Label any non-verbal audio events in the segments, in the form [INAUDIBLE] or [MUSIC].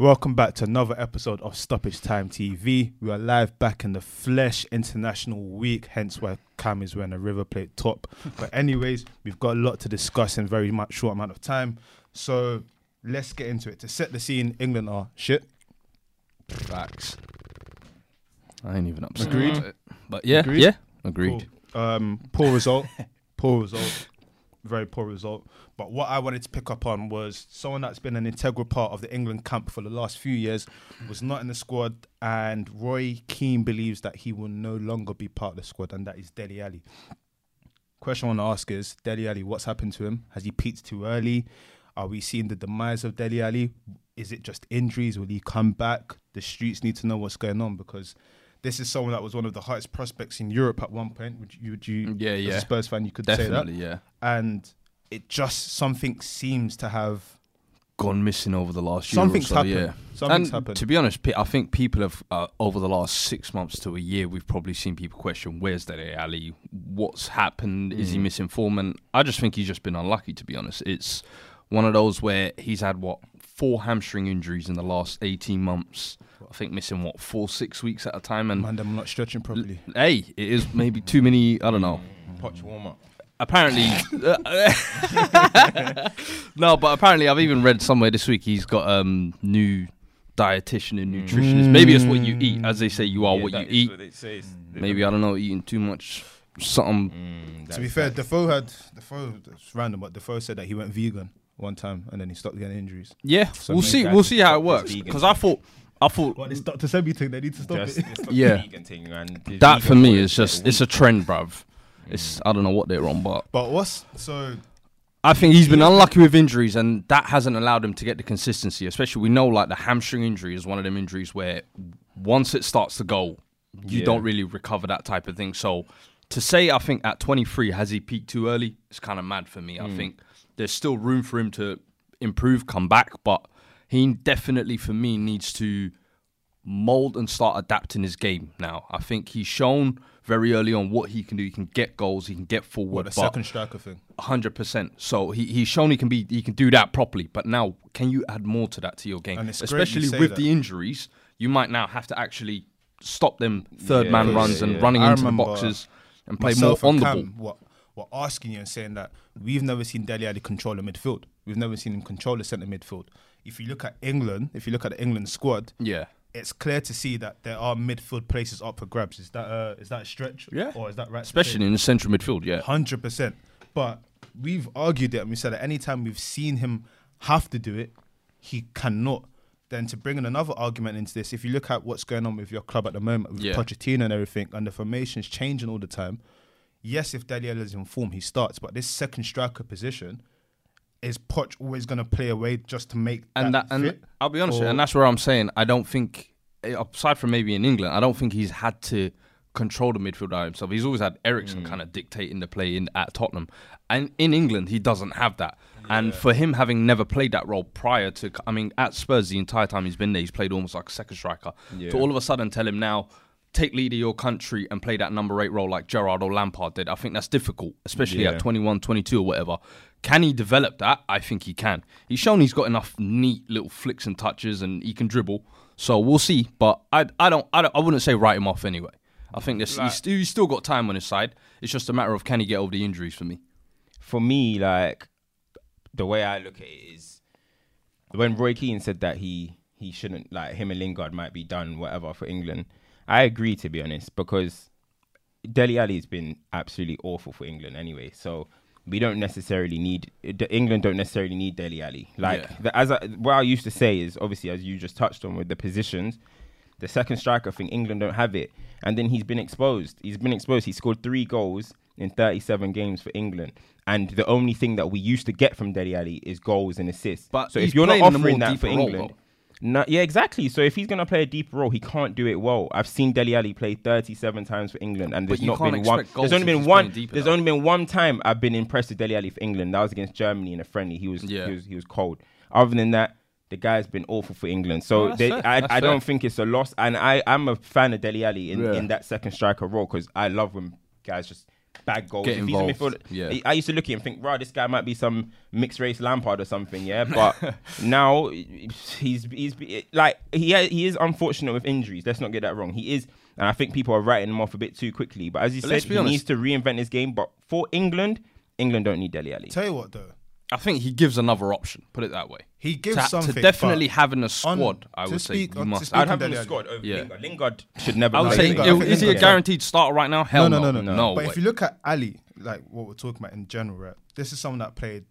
Welcome back to another episode of Stoppage Time TV. We are live back in the flesh international week, hence why Cam is wearing a River Plate top. But anyways, we've got a lot to discuss in a very much short amount of time. So let's get into it. To set the scene, England are shit. Facts. I ain't even upset. Agreed. about it. But yeah, Agreed? yeah, agreed. Cool. Um, poor result. poor result. Very poor result. But what I wanted to pick up on was someone that's been an integral part of the England camp for the last few years was not in the squad, and Roy Keane believes that he will no longer be part of the squad, and that is Dele Alli. Question I want to ask is Dele Alli, what's happened to him? Has he peaked too early? Are we seeing the demise of Dele Alli? Is it just injuries? Will he come back? The streets need to know what's going on because this is someone that was one of the highest prospects in Europe at one point. Would you, would you Yeah, as yeah. a Spurs fan, you could Definitely, say that. yeah. And it just something seems to have Gone missing over the last year. something's or so, happened. Yeah. Something's and happened. to be honest, I think people have uh, over the last six months to a year, we've probably seen people question, "Where's Dele Alli? What's happened? Is Mm. he missing form?" And I just think he's just been unlucky. To be honest, it's one of those where he's had what four hamstring injuries in the last eighteen months. I think missing what four, six weeks at a time, and Man, them not stretching properly. hey, it is maybe too many. I don't know. Poch warm up. apparently [LAUGHS] no but apparently i've even read somewhere this week he's got um new dietitian and nutritionist maybe it's what you eat as they say you are what you eat What it says. maybe i don't know eating too much something Mm, To be fair. Defoe had Defoe. It's random, but Defoe said that he went vegan one time and then he stopped getting injuries. yeah So we'll see we'll see how it works because i thought i thought What this Dr. Sebi thing? They need to stop Just, it. it's not Yeah. the vegan thing, man. The that for me is just it's a trend bruv it's mm. i don't know what they're on but But what's so? I think he's been unlucky with injuries, and that hasn't allowed him to get the consistency. Especially, we know like the hamstring injury is one of them injuries where once it starts to go, you Yeah. don't really recover that type of thing. So, to say I think at 23 has he peaked too early? It's kind of mad for me. I mm. think there's still room for him to improve, come back, but he definitely for me needs to mold and start adapting his game now. I think he's shown very early on what he can do. He can get goals, he can get forward. What the second striker thing? hundred percent. So he, he's shown he can be he can do that properly. But now, can you add more to that to your game? And it's great you Especially say with that. the injuries, you might now have to actually stop them third Yeah, man yeah, runs and yeah. running I into the boxes and play more on the Cam, ball. What we're asking you and saying that we've never seen Deli Ali control the midfield. We've never seen him control the centre midfield. If you look at England, if you look at the England squad, Yeah, it's clear to see that there are midfield places up for grabs. Is that uh, is that a stretch? Yeah. Or is that right? especially in the central midfield. Yeah, Hundred percent. But we've argued it and we said that anytime we've seen him have to do it, he cannot. Then to bring in another argument into this, if you look at what's going on with your club at the moment with Yeah. Pochettino and everything, and the formation's changing all the time. Yes, if Alli is in form, he starts. But this second striker position is Poch always going to play away just to make and that, that, and fit? I'll be honest, you, and that's where I'm saying I don't think, eh, aside from maybe in England, I don't think he's had to control the midfield by himself. He's always had Eriksen kind of dictating the play in at Tottenham, and in England he doesn't have that. And for him having never played that role prior to, I mean, at Spurs the entire time he's been there, he's played almost like a second striker. Yeah. To all of a sudden tell him now. Take lead of your country and play that number eight role like Gerrard or Lampard did. I think that's difficult, especially Yeah. at 21, 22 or whatever. Can he develop that? I think he can. He's shown he's got enough neat little flicks and touches, and he can dribble. So we'll see. But I, I don't, I don't, I wouldn't say write him off anyway. I think this, he's, still, he's still got time on his side. It's just a matter of can he get over the injuries for me. for me, like the way I look at it is when Roy Keane said that he he shouldn't like him and Lingard might be done whatever for England. I agree to be honest because Dele Alli has been absolutely awful for England anyway. So we don't necessarily need England don't necessarily need Dele Alli. Like Yeah. the, as I, what I used to say is obviously as you just touched on with the positions, the second striker thing England don't have it, and then he's been exposed. He's been exposed. He scored three goals in 37 games for England, and the only thing that we used to get from Dele Alli is goals and assists. But so if you're not playing in a offering that for role, England. No, yeah, exactly. So if he's gonna play a deeper role, he can't do it well. I've seen Dele Alli play 37 times for England, and there's not been one. There's only been one. There's only been one time I've been impressed with Dele Alli for England. That was against Germany in a friendly. He was Yeah. he was he was cold. Other than that, the guy's been awful for England. So that's they. I, I don't fair. think it's a loss. And I I'm a fan of Dele Alli in, Yeah. in that second striker role because I love when guys just bag goals. Get if he's a yeah. I- I used to look at him and think, right, this guy might be some mixed race Lampard or something, yeah. But [LAUGHS] now he's he's like he he is unfortunate with injuries. Let's not get that wrong. He is, and I think people are writing him off a bit too quickly. But as you But said, he honest. needs to reinvent his game. But for England, England don't need Dele Alli. Tell you what though, I think he gives another option. Put it that way. he gives To, something. to definitely having have in a on- squad, I would speak- say you must. I'd have him in Dele the Alli. squad over Yeah. Lingard. Lingard should never. I would say, Lingard, is, is he a Lingard. guaranteed starter right now? Hell no, no, no, no, no, no. But way. if you look at Alli, like what we're talking about in general, right? This is someone that played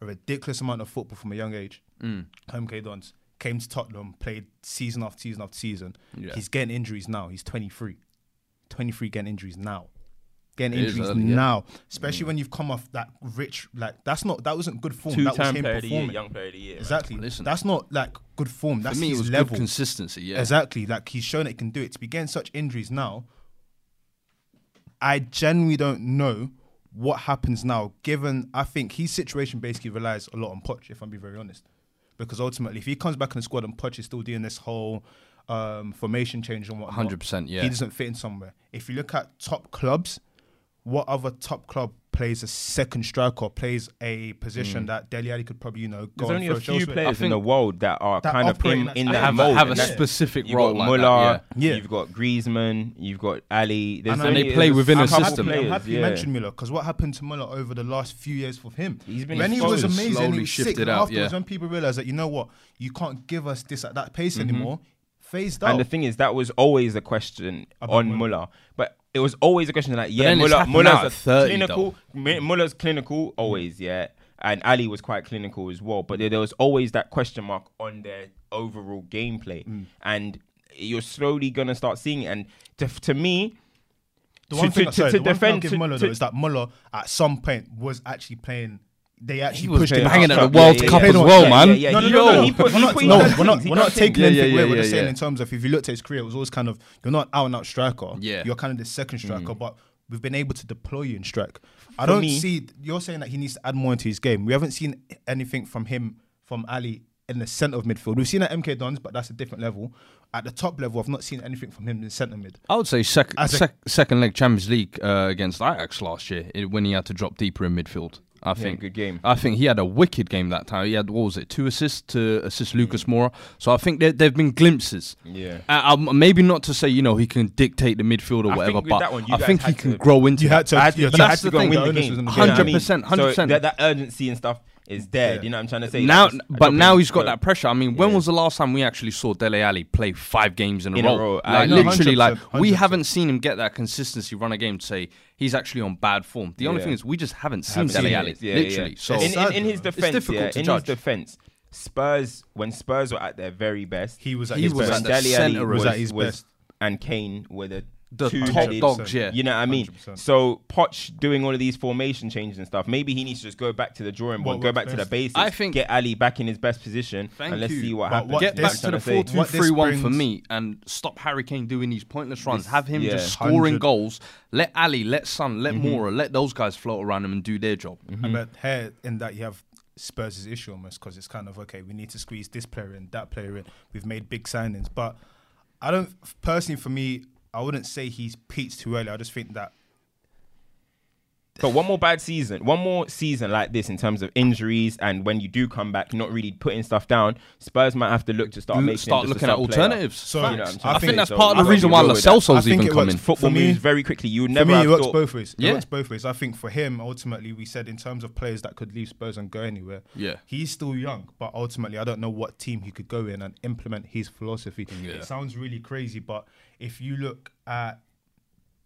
a ridiculous amount of football from a young age. Mm. Home K Dons came to Tottenham, played season after season after season. Yeah. He's getting injuries now. He's 23. 23 getting injuries now. Getting It is injuries early, yeah. now, especially when you've come off that rich, like that's not that wasn't good form. that was Two-time him player of the year, young player of the year. man. Exactly. Listen. that's not like good form. That's For me, it his was level. good consistency. Yeah. Exactly. Like he's shown that he can do it. To be getting such injuries now, I genuinely don't know what happens now, given I think his situation basically relies a lot on Poch, if I'm being very honest. Because ultimately, if he comes back in the squad and Poch is still doing this whole um, formation change and what, 100%, yeah. he doesn't fit in somewhere. If you look at top clubs, what other top club plays a second striker, or plays a position that Dele Alli could probably, you know, go There's and only throw a few players in the world that are that kind of in, in that in style. that have, mold. a, have a and that- specific You've role got like Muller, Yeah. you've got Griezmann, you've got Alli. There's And only, they play there's within a couple system. I'm Players, happy you mentioned Muller because what happened to Muller over the last few years for him? He's been when he was amazing, Slowly he was sick. shifted and out, afterwards, yeah. when people realized that you know what, you can't give us this at that pace anymore, phased out. Mm-hmm. And the thing is, that was always a question About on Muller. Muller. But it was always a question like, yeah, Muller, Muller's 30 clinical. M- Muller's clinical always, yeah. And Alli was quite clinical as well. But there, there was always that question mark on their overall gameplay. Mm. And you're slowly going to start seeing it. And to, to me, the to- one thing, to- sorry, to the one thing I'll defend- give to- Muller to- though is that Muller at some point was actually playing. They actually was pushed him hanging out. at the World yeah, Cup yeah. as Yeah, well, yeah, man. yeah, yeah. No, no, no, no, no. he put- we're not, no, we're not, we're not taking things. anything Yeah, yeah, away. yeah, We're just saying yeah. in terms of if you looked at his career, it was always kind of you're not out and out striker. Yeah. you're kind of the second striker, Mm. but we've been able to deploy you in strike. I For don't me- see. You're saying that he needs to add more into his game. We haven't seen anything from him from Alli in the centre of midfield. We've seen at MK Dons, but that's a different level. At the top level, I've not seen anything from him in the centre mid. I would say sec- As a- sec- second leg Champions League uh, against Ajax last year it, when he had to drop deeper in midfield. I think good game. I think he had a wicked game that time. He had what was it, two assists to assist Lucas Moura. So I think there there've been glimpses. Yeah. Uh, um, maybe not to say you know he can dictate the midfield or I whatever, but that one, I think he can grow into. You that. had to. I had to, you you had had to to go and think win the onus game. was on the You know what I mean? 100%, 100%. That, that urgency and stuff is dead. Yeah. You know what I'm trying to say? now, That was- but now he's got so- that pressure. I mean, when Yeah. was the last time we actually saw Dele Alli play five games in a In a row? row. Like I know, literally, like 100%, we 100%. haven't seen him get that consistency run a game to say he's actually on bad form. The only Yeah. thing is we just haven't seen Haven't Dele seen Alli. Yeah, literally. yeah. So in, in, in his sad, defense, difficult yeah, to in judge. his defense, Spurs when Spurs were at their very best, He was at He his was best. at the Dele Alli centre was, at his was- best. and Kane were the the two top headed- dogs, yeah. You know what I mean? 100%. So Poch doing all of these formation changes and stuff. Maybe he needs to just go back to the drawing board, What go works back to the best? basics. I think- get Alli back in his best position, Thank and let's you. see what But happens. what Get back That's to the what 4 say. 2 3 1 for me and stop Harry Kane doing these pointless runs. This- Have him yeah. just scoring 100. goals. Let Alli, let Son, let Mm-hmm. Moura, let those guys float around him and do their job. And But here in that you have Spurs' issue almost because it's kind of okay. We need to squeeze this player in, that player in. We've made big signings, but I don't personally. For me, I wouldn't say he's peaked too early. I just think that But one more bad season, one more season like this in terms of injuries, and when you do come back, not really putting stuff down, Spurs might have to look to start making start looking at alternatives. So You know I'm I think think that's so. part of the reason why go Lo with Celso's even it come in. Football me- moves very quickly. You would for never me, it works to- both ways. Yeah. It works both ways. I think for him, ultimately, we said in terms of players that could leave Spurs and go anywhere. Yeah. he's still young, but ultimately, I don't know what team he could go in and implement his philosophy. Yeah. It sounds really crazy, but if you look at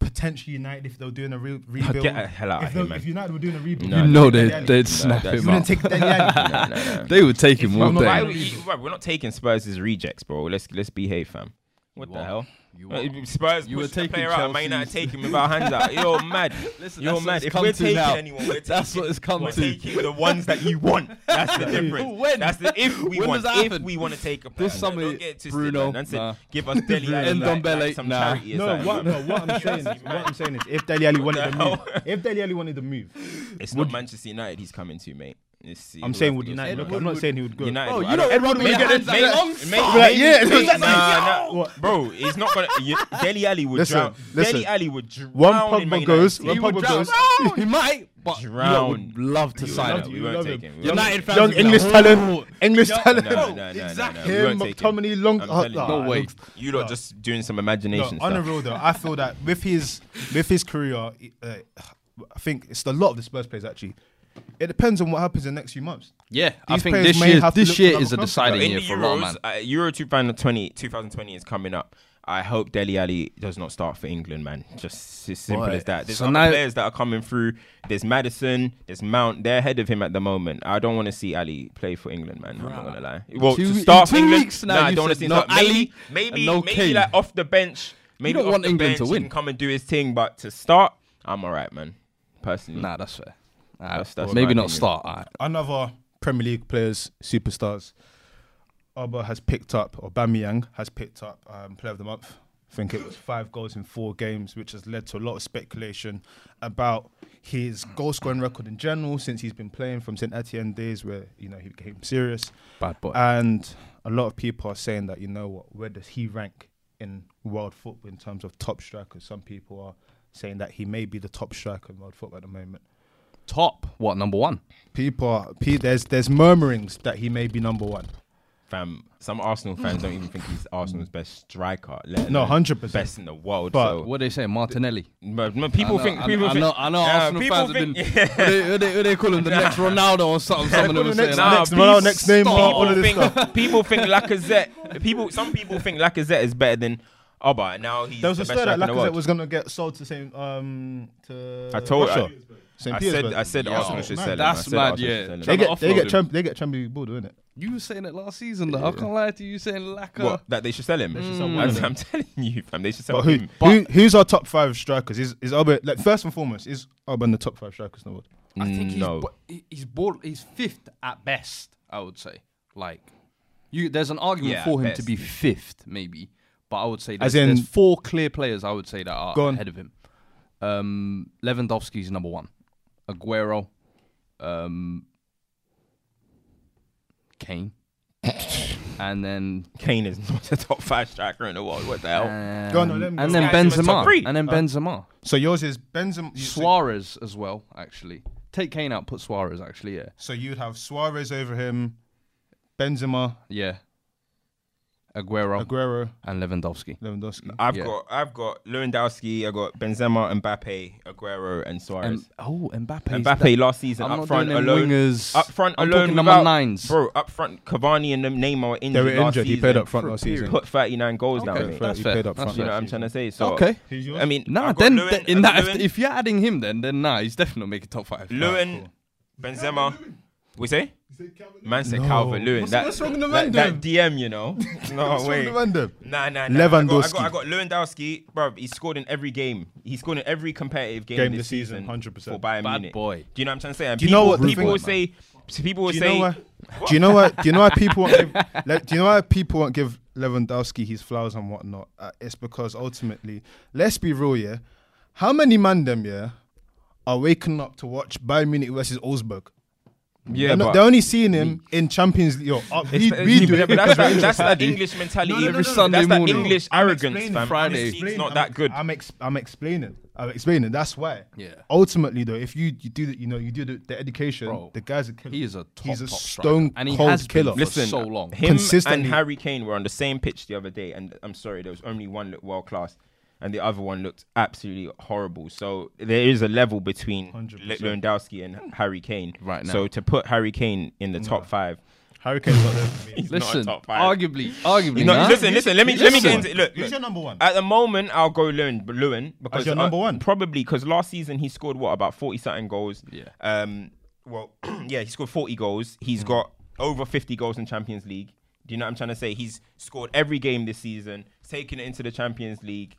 potentially United, if they were doing a re- rebuild, Get the hell out if, of here, man. if United were doing a rebuild, No, You know they'd, Dele Alli. they'd snap that's- him up. take [LAUGHS] No, no, no. They would take him all day. would you- right, we're not taking Spurs' rejects, bro. Let's let's behave, fam. What the are. hell? You are. Spurs You you were push the taking player out, and Man United take him with our hands out. [LAUGHS] You're mad. Listen, You're mad. If we're taking now. anyone, we're [LAUGHS] That's taking, what it's come we're to. taking the ones that you want. That's the [LAUGHS] difference. When? That's the if we When want. does that If happen? we want to take a player, This Don't- summer, don't get it twisted, Bruno, man. That's nah. Give us Dele Alli And like, Ndombele, like some nah. charity No, what, no, what I'm saying is, what I'm saying is, if Dele Alli wanted the to move, if Dele Alli wanted to move, It's not Manchester United he's coming to, mate. It's- I'm saying have would to go United look? I'm not saying he would go. United. Bro, I you don't- know Edward maybe- Mendes maybe- is long maybe- Like, yeah, maybe- like, nah, nah. Bro, he's not gonna. You, Dele Alli would Listen, drown. listen. Dele Alli would drown. One in Pogba Man United goes, one He would Pogba goes. He might, but you Drown. would love to You sign love him. we won't take him. him. United fans Young English talent. "Oh." English talent. Exactly. Him, won't take him. McTominay, long. I'm uh, you. nah, No way. You lot just doing some imagination No, on the stuff. real though, I feel that with his with his career, uh, I think it's a lot of the Spurs players actually. It depends on what happens in the next few months. Yeah, I These think players this may year, have to this look year for is a another deciding in year for a lot, man. Euros, uh, Euro 2020, 2020 is coming up. I hope Dele Alli does not start for England, man. Just as simple Boy. as that. There's So other now- players that are coming through. There's Maddison, there's Mount. They're ahead of him at the moment. I don't want to see Alli play for England, man. I'm not gonna lie. Well, Two- to start in for two England, weeks now nah, I you don't want to said see no start. Alli Maybe, maybe, and no maybe Kane. like off the bench. Maybe don't off want the England bench, to he win. can come and do his thing. But to start, I'm alright, man. Personally, Nah, that's fair. Alright, That's- that's maybe my not opinion. start. alright. Another Premier League players, superstars. Auba has picked up, Aubameyang has picked up um, Player of the Month. I think it was five goals in four games, which has led to a lot of speculation about his goal scoring record in general since he's been playing from St Etienne days, where you know he became serious. Bad boy. And a lot of people are saying that you know what, where does he rank in world football in terms of top strikers? Some people are saying that he may be the top striker in world football at the moment. Top. What number one? People, are, pe- there's there's murmurings that he may be number one. fam. Some Arsenal fans don't even think he's Arsenal's best striker. let No, alone 100%. best in the world. But so. What they say, Martinelli. But, but people I know, think I, people I think know, I know Yeah, Arsenal people fans think- have been. Who they, who they, who they call him the next [LAUGHS] Ronaldo or something? Some of them call are him saying next- that. Nah, next Ronaldo, next Neymar, stop. all of this people stuff. think people think Lacazette. People, some people think Lacazette is better than Auba. and Now he's There was the a best story that in the Lacazette world. was going to get sold to Saint um to I told- Russia. I- St. I said, I said Yo, Arsenal should man, sell him. that's I said mad, Arsenal yeah. sell him. they Trying get to they offload get him. champ, they get Champions League, isn't it? You were saying it last season, though. I can't lie to you. You saying Laka. What? That they should sell him? should sell one I'm, of them. I'm telling you, fam. They should sell But who, him. who who's our top five strikers? Is is Auba like first and foremost? Is Auba the top five strikers in the world? I think he's no. bo- he- he's ball, he's fifth at best. I would say. Like, you there's an argument Yeah, for at him to best. be fifth, maybe. But I would say As there's, in- there's four clear players. I would say that are Go on. ahead of him. Um, Lewandowski's number one. Aguero. Um, Kane. [LAUGHS] and then Kane is [LAUGHS] not a top five striker in the world. What the hell? um, Go on, no, let and then Guys, give us Benzema. And then Benzema. So yours is Benzema. you- so- Suarez as well, actually. Take Kane out, put Suarez, actually, yeah. So you'd have Suarez over him, Benzema, Yeah. Aguero Aguero, and Lewandowski. Lewandowski. I've Yeah. got I've got Lewandowski, I've got Benzema, Mbappe, Aguero, and Suarez. And, oh, Mbappe. Mbappe last season I'm up not front doing them alone. wingers. Up front I'm alone talking number without- nines. Bro, up front Cavani and Neymar were They injured. were last injured. He season. played up front For a last season. Put 39 goals down. Okay, mate. that's he fair. played up That's front. You know what I'm trying to say? So okay. Who's yours? I mean, Nah, I've got then Lewin- th- in I've that, got if, Lewin- if you're adding him, then then nah, he's definitely making top five. Lewin, Benzema. We say? Man said No. Calvert Lewin. What's- that, what's wrong with the that, man that? DM, you know. [LAUGHS] No What's wrong way. with Van Nah, nah, nah. Lewandowski. I got, I got, I got Lewandowski, bro. He scored in every game. He scored in every competitive game, Game this this season, season, 100%. for Bayern Bad Munich. boy. Do you know what I'm trying to say? And Do you know what [LAUGHS] people thing- will say? People will Do say. why? Do you know what? Do you know why people won't give? [LAUGHS] Like, do you know why people won't give Lewandowski his flowers and whatnot? Uh, it's because ultimately, let's be real, yeah. How many man them yeah are waking up to watch Bayern Munich versus Augsburg? Yeah, they're, not- but- they're only seeing him in Champions League. Yo, uh, we, It's- we do yeah, it but [LAUGHS] that's that, that's that. English mentality. No, no, no, Every no, no, Sunday that's that. English I'm arrogance, explaining, fam. I'm Friday. It's explaining, not I'm- that good. I'm ex- I'm explaining. I'm explaining. That's why. Yeah. Ultimately, though, if you, you do the, you know, you do the, the education, Bro, the guy's a killer. He is a top, He's a top stone striker. and he cold has killer. been for Listen, so long. Him Consistently. and Harry Kane were on the same pitch the other day, and I'm sorry, there was only one world class, and the other one looked absolutely horrible. So there is a level between 100%. Lewandowski and Harry Kane. Right now. So to put Harry Kane in the top five, Hurricane's not there for me. he's not a Listen, top five. arguably, arguably, He's not- nah. listen, listen. Let me let me get Listen. into look. Who's look. your number one? At the moment, I'll go Lewin, Lewin because your uh, number one? probably because last season he scored what about forty something goals. Yeah. Um. Well, [CLEARS THROAT] yeah, he scored forty goals. He's got over fifty goals in Champions League. Do you know what I'm trying to say? He's scored every game this season, taken it into the Champions League,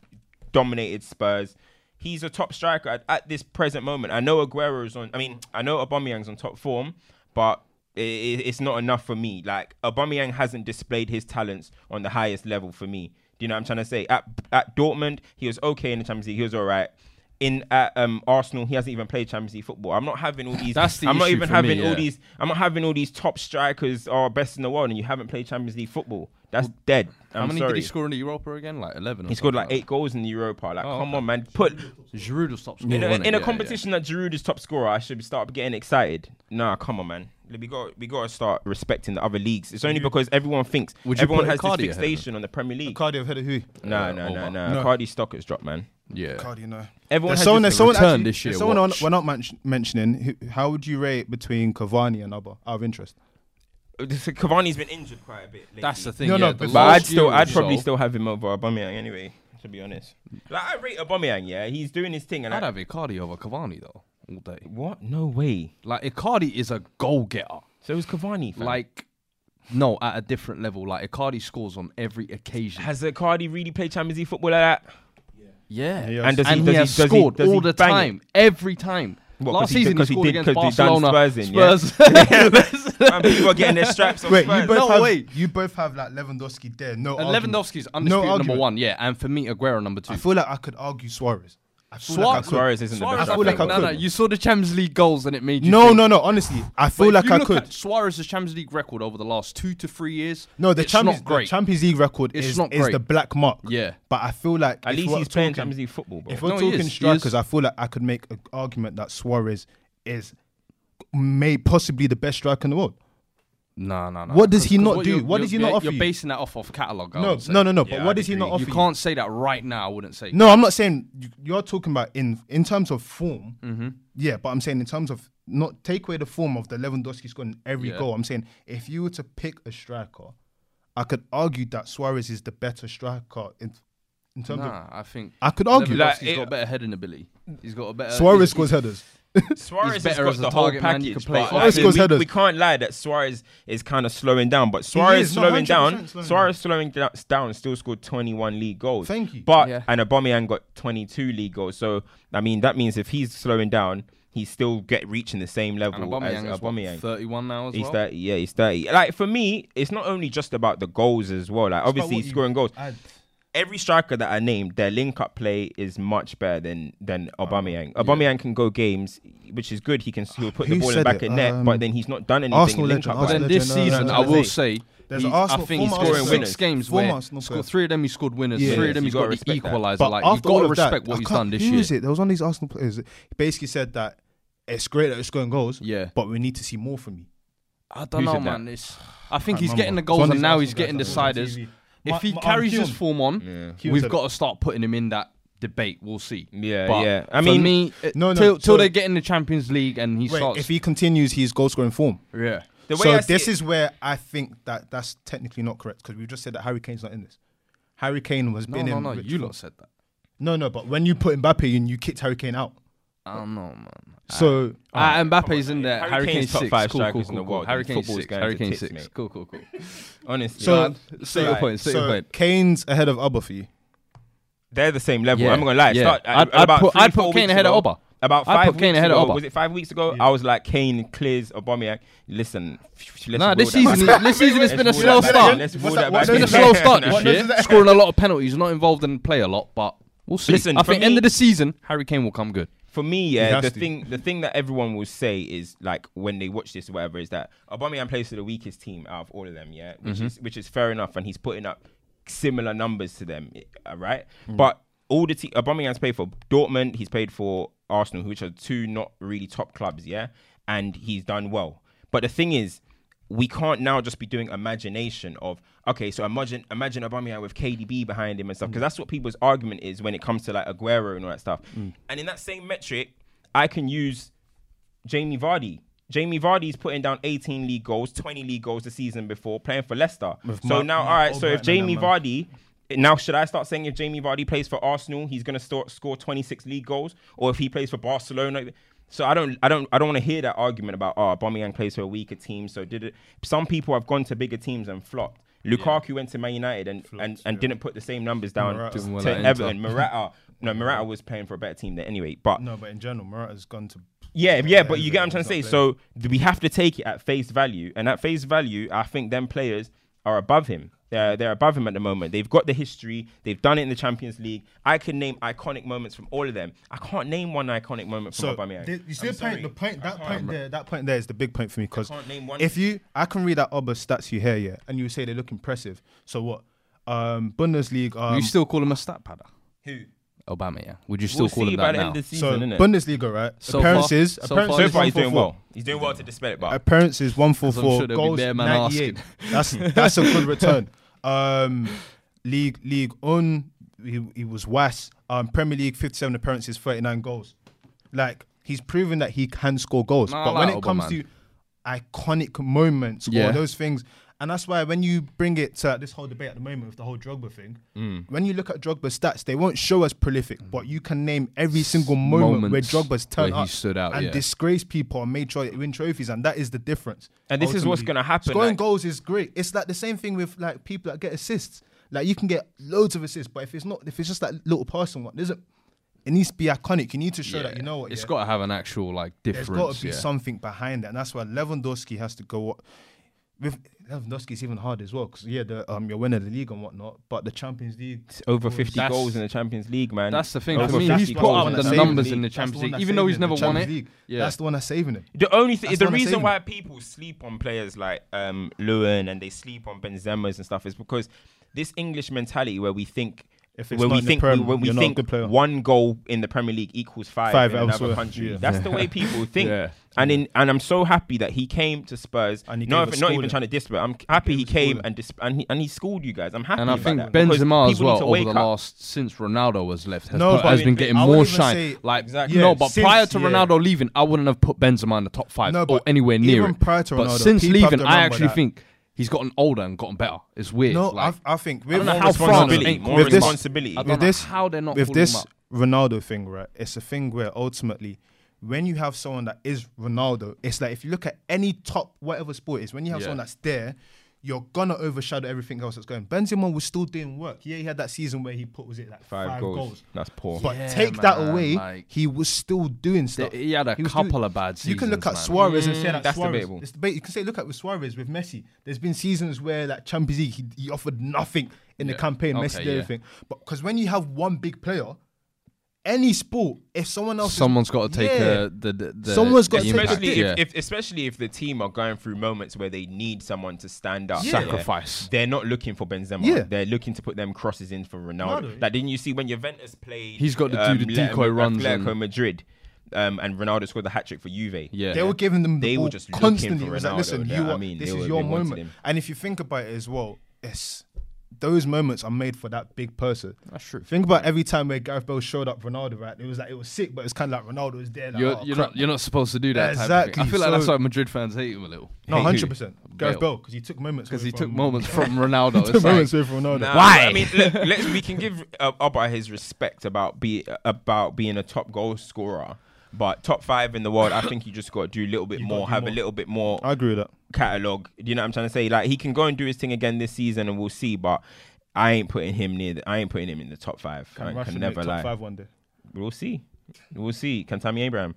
dominated Spurs. He's a top striker at, at this present moment. I know Aguero's on. I mean, I know Aubameyang's on top form, but i i it's not enough for me. Like Aubameyang hasn't displayed his talents on the highest level for me. Do you know what I'm trying to say? At at Dortmund, he was okay in the Champions League. He was all right. In at um, Arsenal, he hasn't even played Champions League football. I'm not having all these. That's the I'm not even for me, having all these. I'm not having all these top strikers are best in the world, and you haven't played Champions League football. That's dead. I'm How many sorry. did he score in the Europa again? Like eleven. Or He scored like something eight goals in the Europa. Like, Oh, come okay. on, man. Put that. Giroud will stop scoring. in a, wasn't it? in a Yeah, competition that Giroud is top scorer, I should start getting excited. Nah, come on, man. We got we got to start respecting the other leagues. It's only because everyone thinks Would you everyone has this Icardi ahead fixation on the Premier League. Cardi ahead of who? No, Uh, no, no, over. no. No. Cardi's stock has dropped, man. Yeah. yeah. Cardi, no. Everyone There's has someone, this- there's someone actually, this year, there's someone on, watch. we're not men- mentioning. Who, how would you rate between Cavani and Auba? Out of interest. This- Cavani's been injured quite a bit. Lately. That's the thing. No, yeah, no, the but But I'd still, year or I'd probably so, still have him over Aubameyang anyway. To be honest, like I rate Aubameyang. Yeah, he's doing his thing, and I'd I, have Icardi over Cavani though all day. what? No way. Like Icardi is a goal getter. So is Cavani. fam. Like no, at a different level. Like Icardi scores on every occasion. has Cardi really played Champions League football like that? Yeah, Yes. And does he- and does he he- has he- scored does he all the bang it? time, every time. What, 'cause Last he season he 'cause he scored did- against 'cause he done Barcelona. Spurs in, [LAUGHS] yeah? Spurs. Man, people are getting their straps off. Wait, Spurs. you both No have way. you both have like Lewandowski there. No, And argument. Lewandowski's undisputed number argument. one, yeah, and for me, Aguero number two. I feel like I could argue Suarez. I feel Suarez- like I could. Suarez isn't the best. I feel like I no, no, could. you saw the Champions League goals and it made you. No, think. no, no. Honestly, I feel if like you I look could. At Suarez's Champions League record over the last two to three years. No, the it's Champions, not great. the Champions League record It's is, not is great. the black mark. Yeah. But I feel like At least he's playing talking- Champions League football, bro. If we're No, talking is, he strikers. I feel like I could make an argument that Suarez is may possibly the best striker in the world. No, no, no. What does he not what do? you're- What does he you're- not offer You're you? basing that off of catalog. I No, would say. no, no, no. But what does he not offer You can't say that right now. I wouldn't say. No, I'm not saying you- you're talking about in in terms of form. Mm-hmm. Yeah, but I'm saying in terms of not take away the form of the Lewandowski scoring every Yeah. goal. I'm saying if you were to pick a striker, I could argue that Suarez is the better striker in in terms of. Nah, I think I could argue Like, Lewandowski's it- got better heading ability. He's got a better. Suarez he's- scores headers. Suarez He's has better got as a the whole target man, package. you can but like, we, we can't lie that Suarez is kind of slowing down, but Suarez is, slowing down. slowing Suarez slowing da- down still scored 21 league goals. Thank you. But Yeah. and Aubameyang got 22 league goals. So I mean that means if he's slowing down, he's still get reaching the same And level as Aubameyang is what, 31 now as He's well. 30, yeah, he's 30. Like for me, it's not only just about the goals as well. Like obviously what scoring goals. add. Every striker that I named, their link up play is much better than than Aubameyang. Aubameyang can go games, which is good. He can he'll put the ball in back it? of net, Um, but then he's not done anything. Arsenal link legend, up But Arsenal then this legend, season, I will say, There's he- an Arsenal- I think he's former scored Arsenal six winners. games where Arsenal scored three of them. He scored winners. Yeah. Three of them. He's gotta got the equalizer. But Like you've got to of that, respect what I he's done this year. is it? There was one of these Arsenal players. that basically said that it's great that he's scoring goals. Yeah. but we need to see more from you. I don't Who know, said man. It's, I think Can't he's remember. getting the goals and now Arsenal he's getting the that was on deciders. TV. If he Ma- carries his form on, Yeah. We've said got to start putting him in that debate. We'll see. Yeah, But yeah. I mean, me, No, uh, no, till, till so- they get in the Champions League and he Wait, starts. if he continues his goal scoring form. yeah. the way so I this it- is where I think that that's technically not correct because we just said that Harry Kane's not in this. Harry Kane was No, been no, in. no. rich You form. lot said that. No, no, but when you put Mbappe in, you kicked Harry Kane out. I don't know, man. So Ah, come Mbappe's in there. Harry Harry Kane's Kane's top six. five cool, cool, strikers in the world, Harry Kane's six. going Harry Kane's tits, six. mate. Cool, cool, cool. [LAUGHS] honestly, So, So- say your point. Say your so point. Kane's ahead of Auba for you. they're the same level. Yeah, I'm not gonna lie. yeah. Start, I'd- uh, I'd about put- three, I'd put four Kane weeks ahead of ago- Oba. About I'd put Kane weeks ahead of ago, Oba. was it five weeks ago? I was like, Kane clears Aubameyang. Listen, let's Nah, this season, back. this season it's been a slow roll that back. start. Let's roll What's that that- back. It's been a slow [LAUGHS] start this year. Scoring a lot of penalties, not involved in play a lot, but we'll see. Listen, I think end of the season, Harry Kane will come good. For me, yeah, the to. thing, the thing that everyone will say is like when they watch this or whatever is that Aubameyang plays for the weakest team out of all of them, yeah, which Mm-hmm. is which is fair enough, and he's putting up similar numbers to them, right? Mm. But all the te- Aubameyang's played for Dortmund, he's played for Arsenal, which are two not really top clubs, yeah, and he's done well. But the thing is, we can't now just be doing imagination of okay, so imagine imagine Aubameyang with KDB behind him and stuff because mm. that's what people's argument is when it comes to like Aguero and all that stuff. Mm. And in that same metric, I can use Jamie Vardy. Jamie Vardy's putting down 18 league goals, 20 league goals the season before playing for Leicester. With so Mark- now, Mark all right. So if Jamie. Vardy, now should I start saying if Jamie Vardy plays for Arsenal, he's gonna score 26 league goals, or if he plays for Barcelona? So I don't, I don't, I don't want to hear that argument about oh, Aubameyang plays for a weaker team. So did it? Some people have gone to bigger teams and flopped. Lukaku went to Man United and and, and yeah. didn't put the same numbers down Morata. to, well to. Everton. Morata, no, [LAUGHS] Morata was playing for a better team there anyway. But No, but in general, Morata's gone to. yeah, yeah, but you get what I'm trying to say. He's So we have to take it at face value, and at face value, I think them players are above him. They're they're above him at the moment. They've got the history. They've done it in the Champions League. I can name iconic moments from all of them. I can't name one iconic moment from So Aubameyang. the- you see I'm the point, the point, that point there, that point there is the big point for me because can't name one. if you, I can read that Oba stats you hear, yeah, and you say they look impressive. So what? Um, Bundesliga. Um, you still call him a stat padder, Who? Obama? Yeah. Would you still We'll call see him by that the now? end of the so season, innit? Bundesliga, right? So appearances, so far appearances. So far, he's doing 144. well. He's doing well to dispel it, but Appearances one four I'm four sure there'll be goals bare man 98. That's that's a good return. Um, league league on he, he was was um Premier League fifty seven appearances thirty nine goals. Like he's proven that he can score goals. Nah, I but when like it comes Aubameyang. to iconic moments Yeah. or those things, and that's why when you bring it to this whole debate at the moment with the whole Drogba thing, Mm. when you look at Drogba's stats, they won't show us prolific, but you can name every single moment where Moments Drogba's turned where he up stood out, and yeah. disgraced people and made sure they win trophies, and that is the difference. And this is what's gonna happen, Scoring like- goals is great. It's like the same thing with like people that get assists. Like you can get loads of assists, but if it's not, if it's just that little person one, doesn't. It needs to be iconic. You need to show that you know what. It's yeah, got to have an actual like there's difference. got to be yeah. something behind that, and that's why Lewandowski has to go. With Lewandowski is even hard as well because yeah, the, um, you're winning the league and whatnot, but the Champions League it's over 50 That's- goals in the Champions League, man. That's the thing Over for me. 50 He's put up the numbers League. in the Champions one League, even though he's never won Champions it. League. Yeah. That's the one that's saving it. The only thing, That's the reason why people sleep on players like um, Lewin and they sleep on Benzema's and stuff is because this English mentality where we think. If it's when not we in the think Prem, when we you're a think good player. one goal in the Premier League equals five, Five in another country, yeah. that's the way [LAUGHS] people think. Yeah. And in and I'm so happy that he came to Spurs. And he not gave even, not even trying to diss, but I'm happy he us came and dis- and he, and he schooled you guys. I'm happy. And I about think that Benzema as well over the up. last since Ronaldo was left has, No, put, has I been getting more shine. say- like Exactly. no, Yeah, but since- prior to. Ronaldo leaving, I wouldn't have put Benzema in the top five No, or anywhere near even it. prior to but since leaving, I actually think he's gotten older and gotten better. It's weird. No, like, I, I think I with don't know More how responsibility, more with this- responsibility. I don't with know this- how they're not with calling him this up. Ronaldo thing, right? It's a thing where ultimately, when you have someone that is Ronaldo, it's like if you look at any top whatever sport is, when you have Yeah. someone that's there, you're gonna overshadow everything else that's going. Benzema was still doing work. Yeah, he had that season where he put was it like five, five, goals. goals. That's poor. But Yeah, take that away, like- he was still doing stuff. He had a was couple doing- of bad You can look at man. Suarez and say that that's Suarez. debatable. It's debate. You can say look at with Suarez with Messi. There's been seasons where like Champions League he, he offered nothing in the Yeah. campaign. Messi did yeah. everything. But because when you have one big player, any sport, if someone else, Someone's got to take Yeah. uh, the, the, the Someone's got the to take especially if, if especially if the team are going through moments where they need someone to stand up, Yeah. Sacrifice. They're not looking for Benzema. Yeah. They're looking to put them crosses in for Ronaldo. Ronaldo. Like, didn't you see when Juventus played? He's got to do the Le- decoy runs Atletico and- Madrid, um, and Ronaldo scored the hat trick for Juve. Yeah. they were giving them the They were ball just looking constantly. for It was like, listen, Yeah, you I are, mean, this they is were- your moment. And if you think about it as well, it's those moments are made for that big person. That's true. Think about every time where Gareth Bale showed up Ronaldo, right? It was like it was sick, but it's kind of like Ronaldo was there. Like, You're, oh, you're not you're not supposed to do that. Type of Exactly, thing. I feel like that's why Madrid fans hate him a little no, hundred percent. Gareth Bale. Bale because he took moments because away he took moments [LAUGHS] from Ronaldo. took It's like, moments away from Ronaldo. Nah, Why? I mean, let, let's, we can give uh, Abba his respect about be about being a top goal scorer, but top five in the world. I think you just got to do a little bit You gotta more, do have more. a little bit more I agree with that. catalog. Do you know what I'm trying to say? Like he can go and do his thing again this season, and we'll see. But I ain't putting him near. The, I ain't putting him in the top five. Can I Rashford can make never top lie. five one day? We'll see. We'll see. Can Tammy Abraham?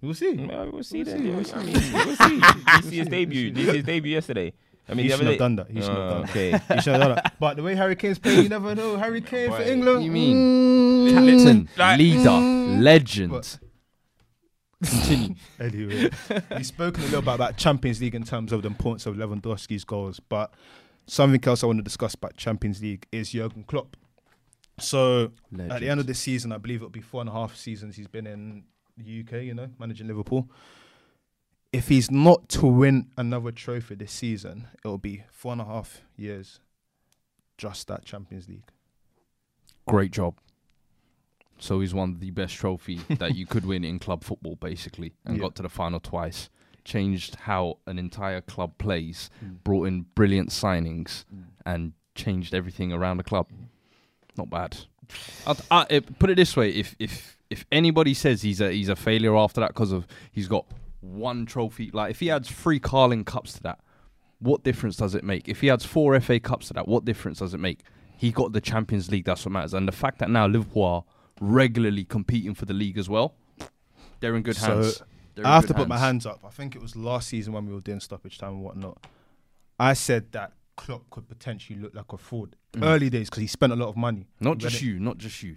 We'll see. Well, we'll see then. yeah. I mean, we'll see. [LAUGHS] Did you see his debut? Did you see his debut yesterday? I mean, He the other shouldn't have day- done that. He shouldn't have Oh, done that. Okay. [LAUGHS] He should have done that. But the way Harry Kane's playing, you never know. Harry Kane for Boy. England. You mean Mm. captain, Like- leader, mm. legend. But- Continue. [LAUGHS] Anyway, we've spoken a little bit about Champions League in terms of the importance of Lewandowski's goals, but something else I want to discuss about Champions League is Jurgen Klopp. So at the end of this season, I believe it'll be four and a half seasons he's been in the UK, you know, managing Liverpool. If he's not to win another trophy this season, it'll be four and a half years just that Champions League. Great job. So he's won the best trophy [LAUGHS] that you could win in club football, basically, and Yeah. got to the final twice. Changed how an entire club plays, Mm. brought in brilliant signings, mm. and changed everything around the club. Mm. Not bad. I'd, I, it, put it this way: if if if anybody says he's a he's a failure after that because of he's got one trophy, like if he adds three Carling Cups to that, what difference does it make? If he adds four FA Cups to that, what difference does it make? He got the Champions League. That's what matters. And the fact that now Liverpool regularly competing for the league as well, they're in good So, hands. They're I have to put my hands up. I think it was last season when we were doing stoppage time and whatnot. I said that Klopp could potentially look like a fraud. Mm. Early days because he spent a lot of money. Not just it- you, not just you.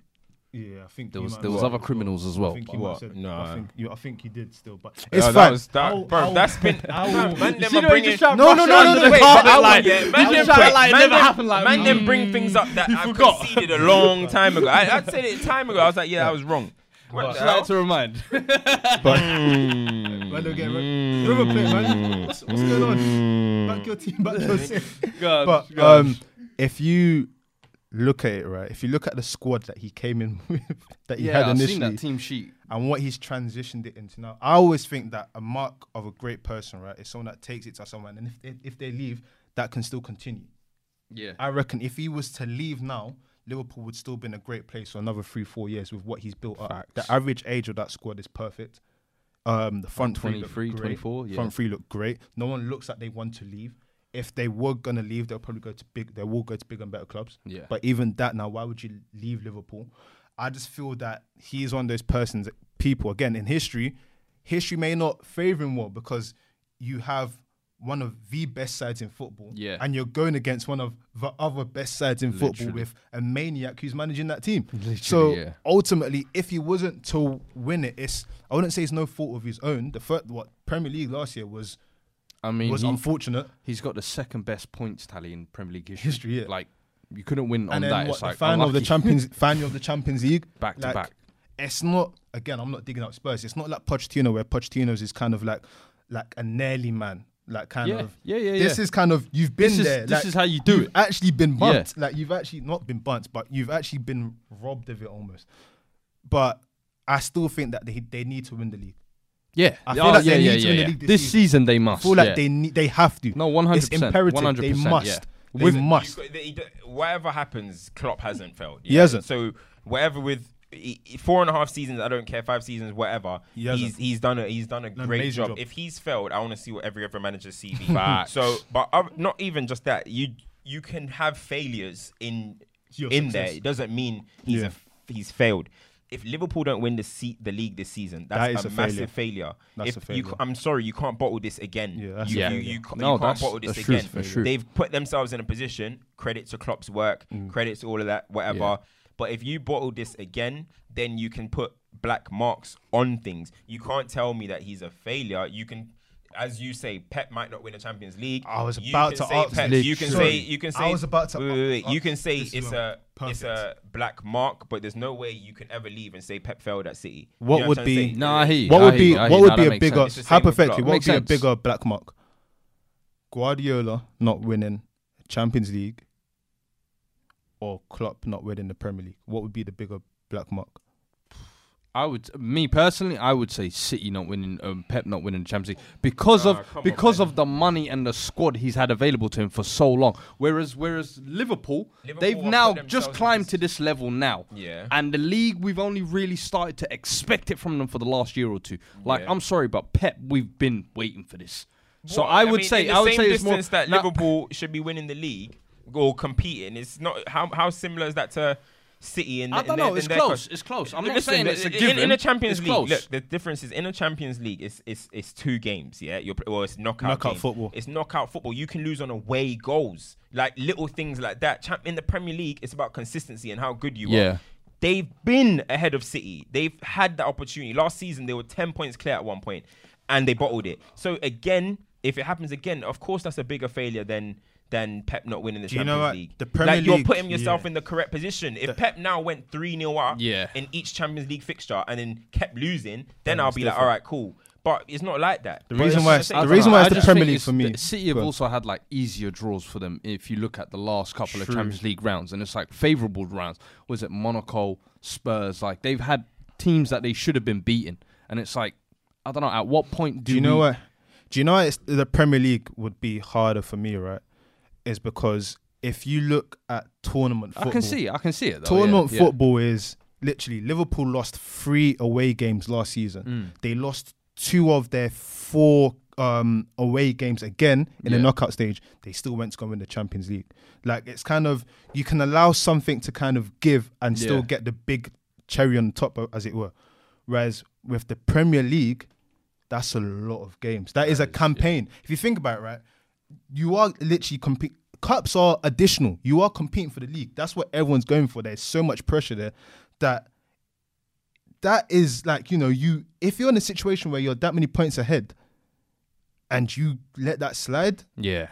Yeah, I think There was there was other criminals as I well. think you What? said, No. I think you, I think he did still, but Yeah, it's that fine. was- that- I'll- bro, I'll- that's been. I will- man, them see are the way bringing. just tried to No, no, no, no, the no, carpet, I like, yeah, man man, them bring- like, man never them- happened Man, like them mm. bring things up that I forgot. conceded a long [LAUGHS] time ago. I, I said it time ago. I was like, yeah, I was wrong. What the Try to remind. [LAUGHS] But Mm. man, don't get re- man. What's, what's going on? Back your team, back your [LAUGHS] team. God, But um, if you look at it right, if you look at the squad that he came in [LAUGHS] with, that he yeah, had I've seen initially, that team sheet. and what he's transitioned it into now. I always think that a mark of a great person, right, is someone that takes it to someone, and if they, if they leave, that can still continue. Yeah. I reckon if he was to leave now, Liverpool would still be in a great place for another three, four years with what he's built up. The average age of that squad is perfect. Um, the front three look great. 24, yeah. Front three look great. No one looks like they want to leave. If they were gonna leave, they'll probably go to big. They will go to bigger and better clubs. Yeah. But even that now, why would you leave Liverpool? I just feel that he is one of those persons, people again in history. History may not favor him more because you have one of the best sides in football, Yeah. and you're going against one of the other best sides in football with a maniac who's managing that team. Literally, so yeah. ultimately, if he wasn't to win it, it's I wouldn't say it's no fault of his own. The first, what Premier League last year was I mean, was he, unfortunate. he's got the second best points tally in Premier League history. History, yeah. Like you couldn't win on and then that. what, It's the like final of the. Champions, [LAUGHS] final of the Champions League, Back to like, back. It's not again. I'm not digging out Spurs. It's not like Pochettino, where Pochettino's is kind of like like a nearly man, like kind Yeah, of. yeah, yeah, yeah This yeah. is kind of you've been This is- this is how you do you've it. Actually, been Yeah. bumped. Like you've actually not been bumped, but you've actually been robbed of it almost. But I still think that they they need to win the league. Yeah, I feel Oh, like yeah, they yeah, need to yeah, win yeah. this This season. season they I must. feel like yeah. they need, they have to. No, 100%. Imperative. 100%, They yeah. must. They Listen, must. you've got- he d- whatever happens, Klopp hasn't failed. He hasn't. So whatever with he- he- four and a half seasons, I don't care, five seasons, whatever. He hasn't. he's he's done a he's done a great amazing job. job. If he's failed, I want to see what every other manager's [LAUGHS] CV. Facts. so, but uh, not even just that. You you can have failures in Your in there. success. It doesn't mean he's Yeah. f he's failed. If Liverpool don't win the se- the league this season, That that's a, a massive failure. failure. That's if a You, failure. ca- I'm sorry, you can't bottle this again. Yeah, that's you, Yeah. you, you, ca- No, you can't that's- bottle this true, again. They've put themselves in a position. Credit to Klopp's work. Mm. Credit to all of that, whatever. Yeah. But if you bottle this again, then you can put black marks on things. You can't tell me that he's a failure. You can, as you say, Pep might not win a Champions League. I was You about to ask Pep- this. You can Sorry. say. You can say. I was about to Wait, wait, wait. ask- You can say it's is a. It's a black mark, but there's no way you can ever leave and say Pep failed at City. What You know would I'm trying to be- say? No, I. What I would hear be you, what hear would you. be a makes bigger sense. It's the same with hypothetically? What would be a sense. bigger black mark? Guardiola not winning Champions League, or Klopp not winning the Premier League? What would be the bigger black mark? I would, me personally, I would say City not winning, um, Pep not winning the Champions League because of come on, because man. of the money and the squad he's had available to him for so long. Whereas whereas Liverpool, Liverpool they've now just in climbed this- to this level now. Yeah. And the league, we've only really started to expect it from them for the last year or two. Like Yeah. I'm sorry, but Pep, we've been waiting for this. So? I would mean, say, the I would same say it's more distance that now- Liverpool should be winning the league or competing. It's not how how similar is that to City in The, I don't their- know. in It's close. co- It's close. I'm not saying it's a in- given. In a Champions it's League, close. look, the difference is in a Champions League, it's it's it's two games. Yeah, you're well, it's knockout. Knockout game. football. It's knockout football. You can lose on away goals, like little things like that. Champ- in the Premier League, it's about consistency and how good you Yeah. are. They've been ahead of City. They've had that opportunity. Last season, they were 10 points clear at one point and they bottled it. So, again, if it happens again, of course, that's a bigger failure than than Pep not winning the Do you Champions know what? League. The Premier like, you're League- putting yourself yeah. in the correct position. If Pep now went 3 0 up Yeah. in each Champions League fixture and then kept losing, then Then I'll it's be like, all right, cool. But it's not like that. The But reason why it's- the the reason why it's the Premier League for me. the City have Go also had like easier draws for them if you look at the last couple of Champions League rounds, and it's like favourable rounds. Was it Monaco, Spurs? Like they've had teams that they should have been beaten, and it's like I don't know. At what point do, Do you know what? Do you know why it's, the Premier League would be harder for me, right? Is because if you look at tournament football, I can see. it, I can see it. Though, tournament yeah, yeah. football is literally Liverpool lost three away games last season. Mm. They lost two of their four um, away games again in the knockout stage. They still went to go win the Champions League. Like it's kind of you can allow something to kind of give and still get the big cherry on top, as it were. Whereas with the Premier League, that's a lot of games. That is a That is, yeah. campaign. If you think about it, right, you are literally compete cups are additional. You are competing for the league. That's what everyone's going for. There's so much pressure there that that is like you know you if you're in a situation where you're that many points ahead and you let that slide, Yeah.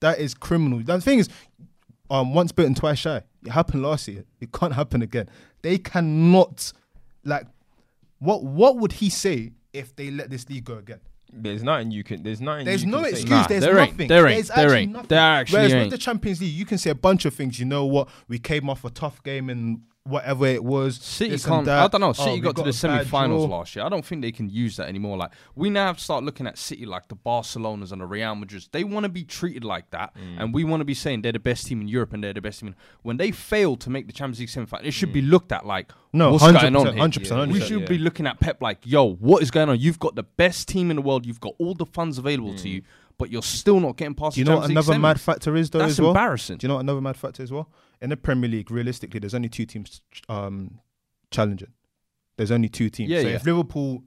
that is criminal. The thing is, um, once bitten, twice shy. It happened last year. It can't happen again. They cannot, like, what what would he say if they let this league go again? There's nothing you can. There's nothing. There's you no can say. excuse. Nah, there's there ain't. nothing. There ain't. There's There actually ain't. nothing. There actually Whereas ain't. with the Champions League, you can say a bunch of things. You know what? We came off a tough game and whatever it was. City can't. I don't know. Oh, City we got to the semi-finals draw. last year. I don't think they can use that anymore. Like we now have to start looking at City like the Barcelonas and the Real Madrids. They want to be treated like that, Mm. and we want to be saying they're the best team in Europe and they're the best team. In, when they fail to make the Champions League semi-final, it should Mm. be looked at like No, what's 100%, going on here. 100%, We 100%, should yeah. be looking at Pep like, yo, what is going on? You've got the best team in the world. You've got all the funds available to you, but you're still not getting past. Do you the know what another League mad factor is though That's as well? embarrassing. Do you know what another mad factor as well? In the Premier League, realistically, there's only two teams um, challenging. There's only two teams. Yeah, so yeah. if Liverpool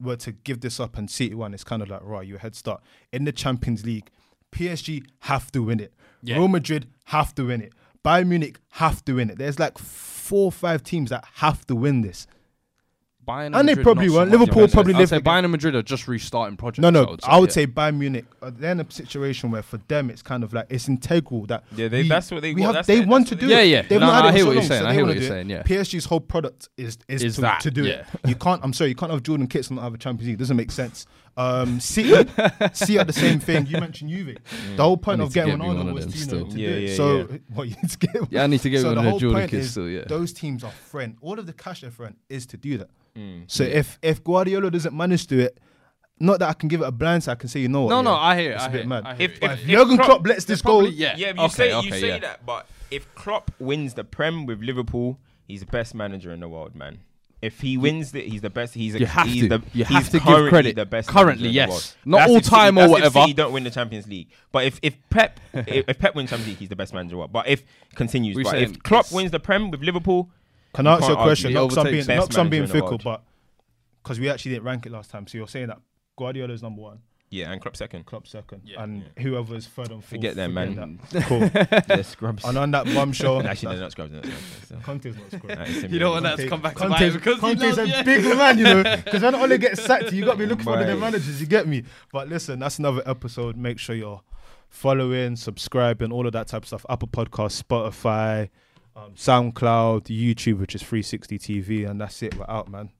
were to give this up and City one, it's kind of like right, you head start. In the Champions League, PSG have to win it. Yeah. Real Madrid have to win it. Bayern Munich have to win it. There's like four or five teams that have to win this. Bayern And they Madrid, probably so won't. much. Liverpool probably I'd live say again. Bayern and Madrid are just restarting projects. No, no, I would say, I would yeah. say Bayern Munich. Uh, they're in a situation where for them it's kind of like it's integral that Yeah, they- we- that's what they we want. have. They it, want to do. Yeah, yeah. They've No, not no, had I hear so what you're saying, so I hear what you're saying, yeah. PSG's whole product is is, Is to, that, to do yeah. it. You can't. I'm sorry, you can't have Jordan Kitts and not have a Champions League. It doesn't make sense. Um, City, City are the same thing. You mentioned Juve. [LAUGHS] The whole point of getting get me one Ronaldo of was them to, you know, still. to Yeah, do it. yeah, So yeah. [LAUGHS] what you need to get. Yeah, I need to get so one the of the whole point is still, yeah. Those teams are friend. All of the cash they're friend is to do that. Mm. So if if Guardiola doesn't manage to do it, not that I can give it a blind, so I can say you know what. No, no, I hear it. It's I a bit it, mad. I If- if- if Jurgen Klopp- Klopp lets this go, yeah. Yeah, but you okay, say you say yeah. that, but if Klopp wins the Prem with Liverpool, he's the best manager in the world, man. If he wins it, he's the best. He's a, You have he's to. The, You have to give currently credit. The best Currently, yes. the. Not That's all if City- time or whatever. If City don't win the Champions League, but if if Pep [LAUGHS] if, if Pep wins Champions League, he's the best manager. in. But if continues, We're but if Klopp wins the Prem with Liverpool, Can I You ask you a question? argue. Not He 'cause being, overtakes best not 'cause I'm being manager in the fickle, but because we actually didn't rank it last time. So you're saying that Guardiola's number one, yeah, and Klopp second. Klopp second, Yeah. and whoever's third and fourth. Forget them, man. that. [LAUGHS] Cool. [LAUGHS] They're scrubs. and on that bombshell, [LAUGHS] Actually, they're not scrubs. They're not scrubs. So. Conte's not scoring. Nah, it's You know similar. when that's Conte- come back to Conte's, because he Conte's knows, a yeah. big man, you know. Because when Ole gets sacked, you got to be looking for one the managers. You get me? But listen, that's another episode. Make sure you're following, subscribing, all of that type of stuff. Apple Podcasts, Spotify, um, SoundCloud, YouTube, which is 360 TV, and that's it. We're out, man.